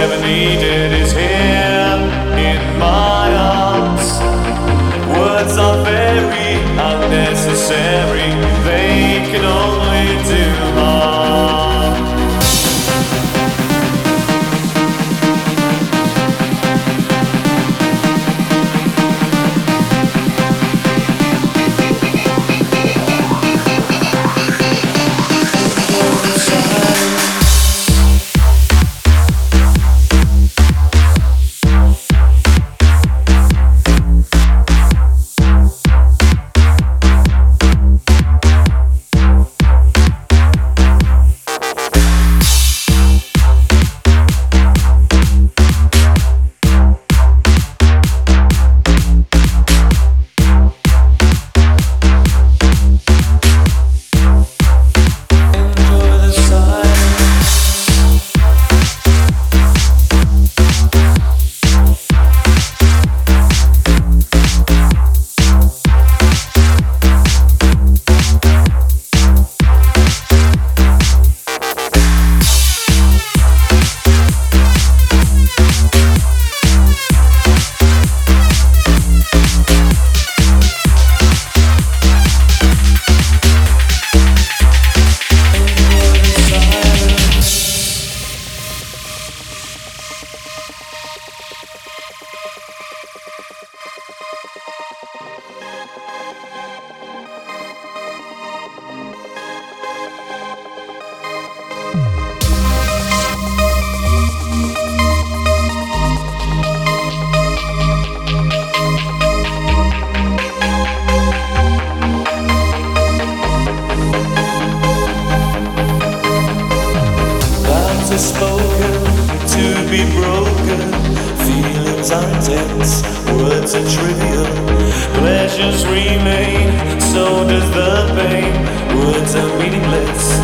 needed is here in my arms. Words are very unnecessary, they are spoken to be broken. Feelings are intense, words are trivial. Pleasures remain, so does the pain. Words are meaningless,